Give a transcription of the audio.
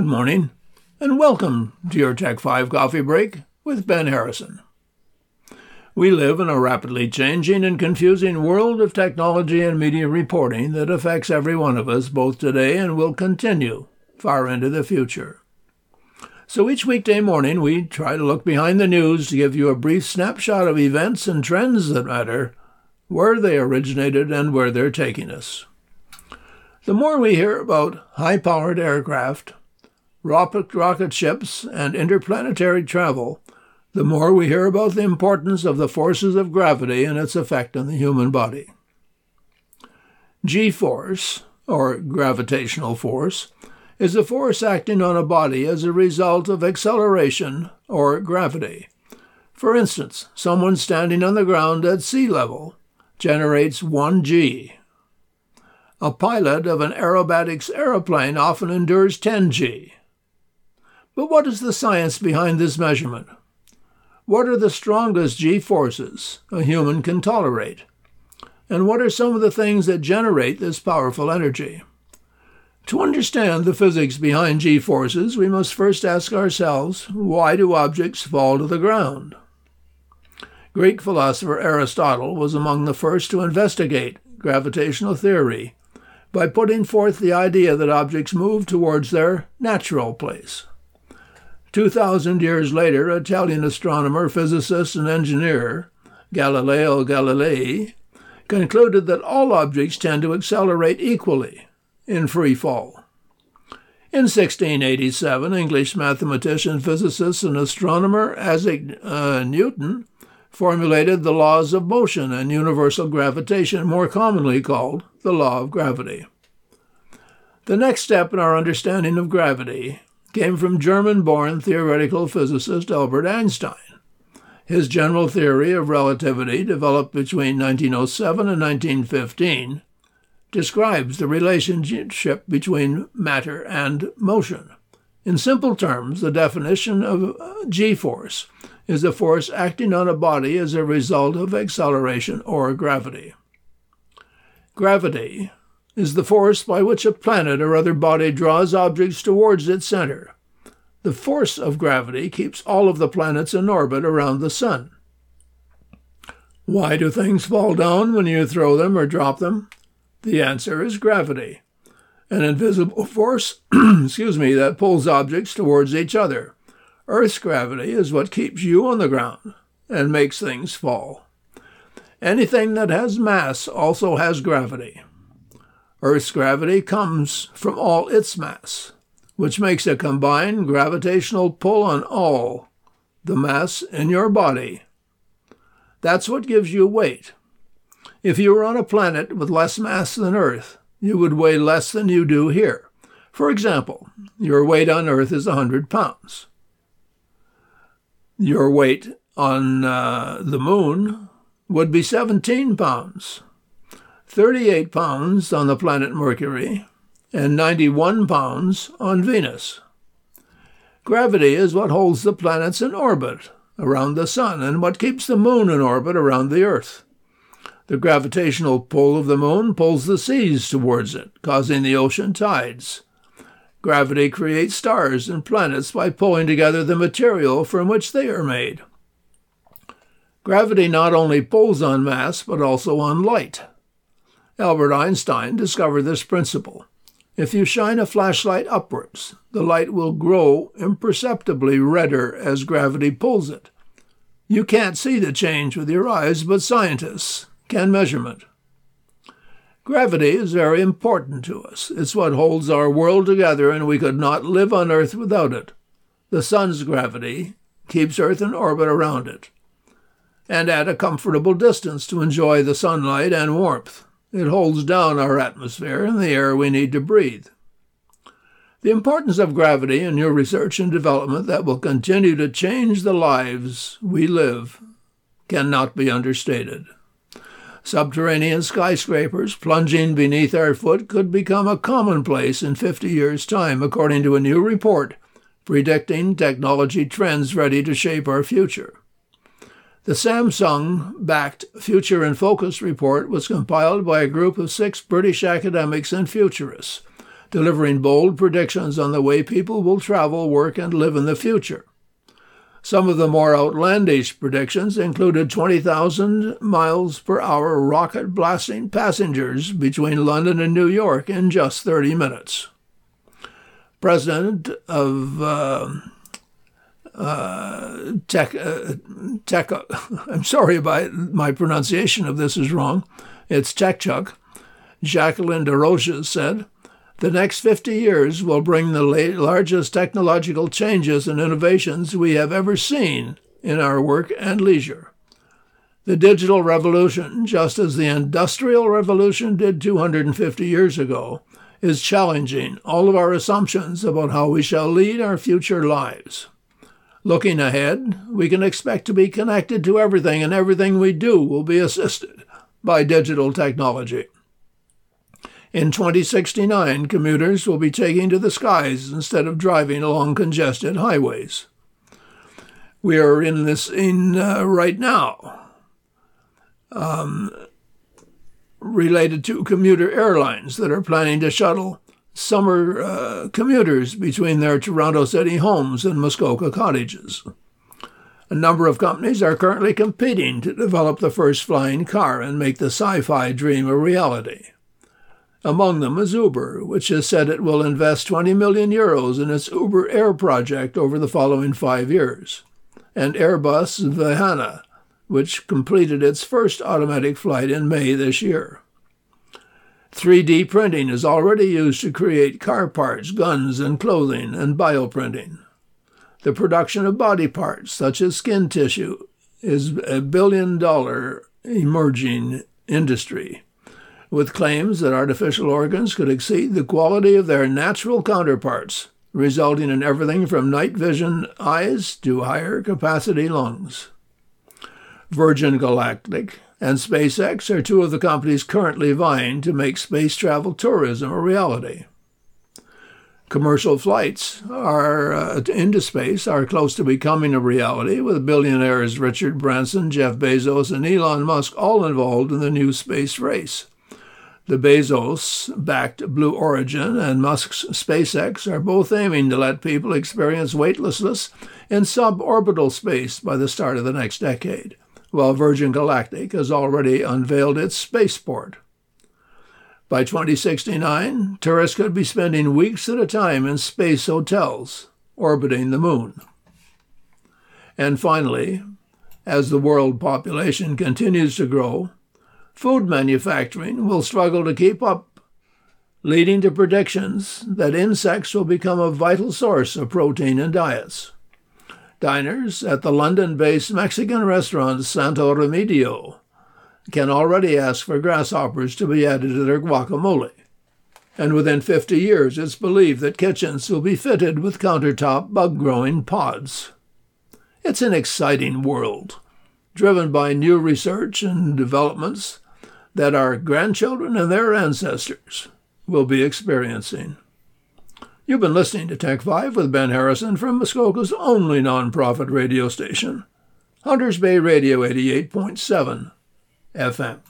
Good morning, and welcome to your Tech 5 Coffee Break with Ben Harrison. We live in a rapidly changing and confusing world of technology and media reporting that affects every one of us both today and will continue far into the future. So each weekday morning, we try to look behind the news to give you a brief snapshot of events and trends that matter, where they originated, and where they're taking us. The more we hear about high powered aircraft, rocket, ships, and interplanetary travel, the more we hear about the importance of the forces of gravity and its effect on the human body. G force, or gravitational force, is a force acting on a body as a result of acceleration or gravity. For instance, someone standing on the ground at sea level generates 1 g. A pilot of an aerobatics aeroplane often endures 10 g. But what is the science behind this measurement? What are the strongest g forces a human can tolerate? And what are some of the things that generate this powerful energy? To understand the physics behind g forces, we must first ask ourselves why do objects fall to the ground? Greek philosopher Aristotle was among the first to investigate gravitational theory by putting forth the idea that objects move towards their natural place. 2,000 years later, Italian astronomer, physicist, and engineer Galileo Galilei concluded that all objects tend to accelerate equally in free fall. In 1687, English mathematician, physicist, and astronomer Isaac uh, Newton formulated the laws of motion and universal gravitation, more commonly called the law of gravity. The next step in our understanding of gravity came from German born theoretical physicist Albert Einstein. His general theory of relativity, developed between 1907 and 1915, describes the relationship between matter and motion. In simple terms, the definition of uh, g force is a force acting on a body as a result of acceleration or gravity. Gravity is the force by which a planet or other body draws objects towards its center. The force of gravity keeps all of the planets in orbit around the Sun. Why do things fall down when you throw them or drop them? The answer is gravity, an invisible force, excuse me, that pulls objects towards each other. Earth's gravity is what keeps you on the ground and makes things fall. Anything that has mass also has gravity. Earth's gravity comes from all its mass, which makes a combined gravitational pull on all the mass in your body. That's what gives you weight. If you were on a planet with less mass than Earth, you would weigh less than you do here. For example, your weight on Earth is 100 pounds. Your weight on uh, the moon would be 17 pounds. 38 pounds on the planet Mercury, and 91 pounds on Venus. Gravity is what holds the planets in orbit around the Sun and what keeps the Moon in orbit around the Earth. The gravitational pull of the Moon pulls the seas towards it, causing the ocean tides. Gravity creates stars and planets by pulling together the material from which they are made. Gravity not only pulls on mass, but also on light. Albert Einstein discovered this principle. If you shine a flashlight upwards, the light will grow imperceptibly redder as gravity pulls it. You can't see the change with your eyes, but scientists can measurement. Gravity is very important to us. It's what holds our world together, and we could not live on Earth without it. The sun's gravity keeps Earth in orbit around it, and at a comfortable distance to enjoy the sunlight and warmth. It holds down our atmosphere and the air we need to breathe. The importance of gravity in your research and development that will continue to change the lives we live cannot be understated. Subterranean skyscrapers plunging beneath our foot could become a commonplace in 50 years' time, according to a new report predicting technology trends ready to shape our future. The Samsung backed Future in Focus report was compiled by a group of six British academics and futurists delivering bold predictions on the way people will travel, work, and live in the future. Some of the more outlandish predictions included 20,000 miles per hour rocket blasting passengers between London and New York in just 30 minutes. President of uh, uh, Tech, uh, Tech, I'm sorry about my pronunciation of this is wrong. It's TechChuck. Jacqueline DesRoches said, the next 50 years will bring the largest technological changes and innovations we have ever seen in our work and leisure. The digital revolution, just as the industrial revolution did 250 years ago, is challenging all of our assumptions about how we shall lead our future lives. Looking ahead, we can expect to be connected to everything, and everything we do will be assisted by digital technology. In 2069, commuters will be taking to the skies instead of driving along congested highways. We are in this in uh, right now. Um, related to commuter airlines that are planning to shuttle summer uh, commuters between their Toronto City homes and Muskoka cottages. A number of companies are currently competing to develop the first flying car and make the sci fi dream a reality. Among them is Uber, which has said it will invest 20 million euros in its Uber Air project over the following five years, and Airbus Vahana, which completed its first automatic flight in May this year. 3D printing is already used to create car parts, guns, and clothing, and bioprinting. The production of body parts, such as skin tissue, is a billion dollar emerging industry with claims that artificial organs could exceed the quality of their natural counterparts, resulting in everything from night vision eyes to higher capacity lungs. Virgin Galactic and SpaceX are two of the companies currently vying to make space travel tourism a reality. Commercial flights are uh, into space are close to becoming a reality, with billionaires Richard Branson, Jeff Bezos, and Elon Musk all involved in the new space race. The Bezos backed Blue Origin and Musk's SpaceX are both aiming to let people experience weightlessness in suborbital space by the start of the next decade, while Virgin Galactic has already unveiled its spaceport. By 2069, tourists could be spending weeks at a time in space hotels orbiting the moon. And finally, as the world population continues to grow, food manufacturing will struggle to keep up, leading to predictions that insects will become a vital source of protein in diets. Diners at the London based Mexican restaurant Santo Remedio can already ask for grasshoppers to be added to their guacamole. And within 50 years, it's believed that kitchens will be fitted with countertop bug growing pods. It's an exciting world, driven by new research and developments that our grandchildren and their ancestors will be experiencing. You've been listening to Tech 5 with Ben Harrison from Muskoka's only nonprofit radio station, Hunters Bay Radio 88.7 FM.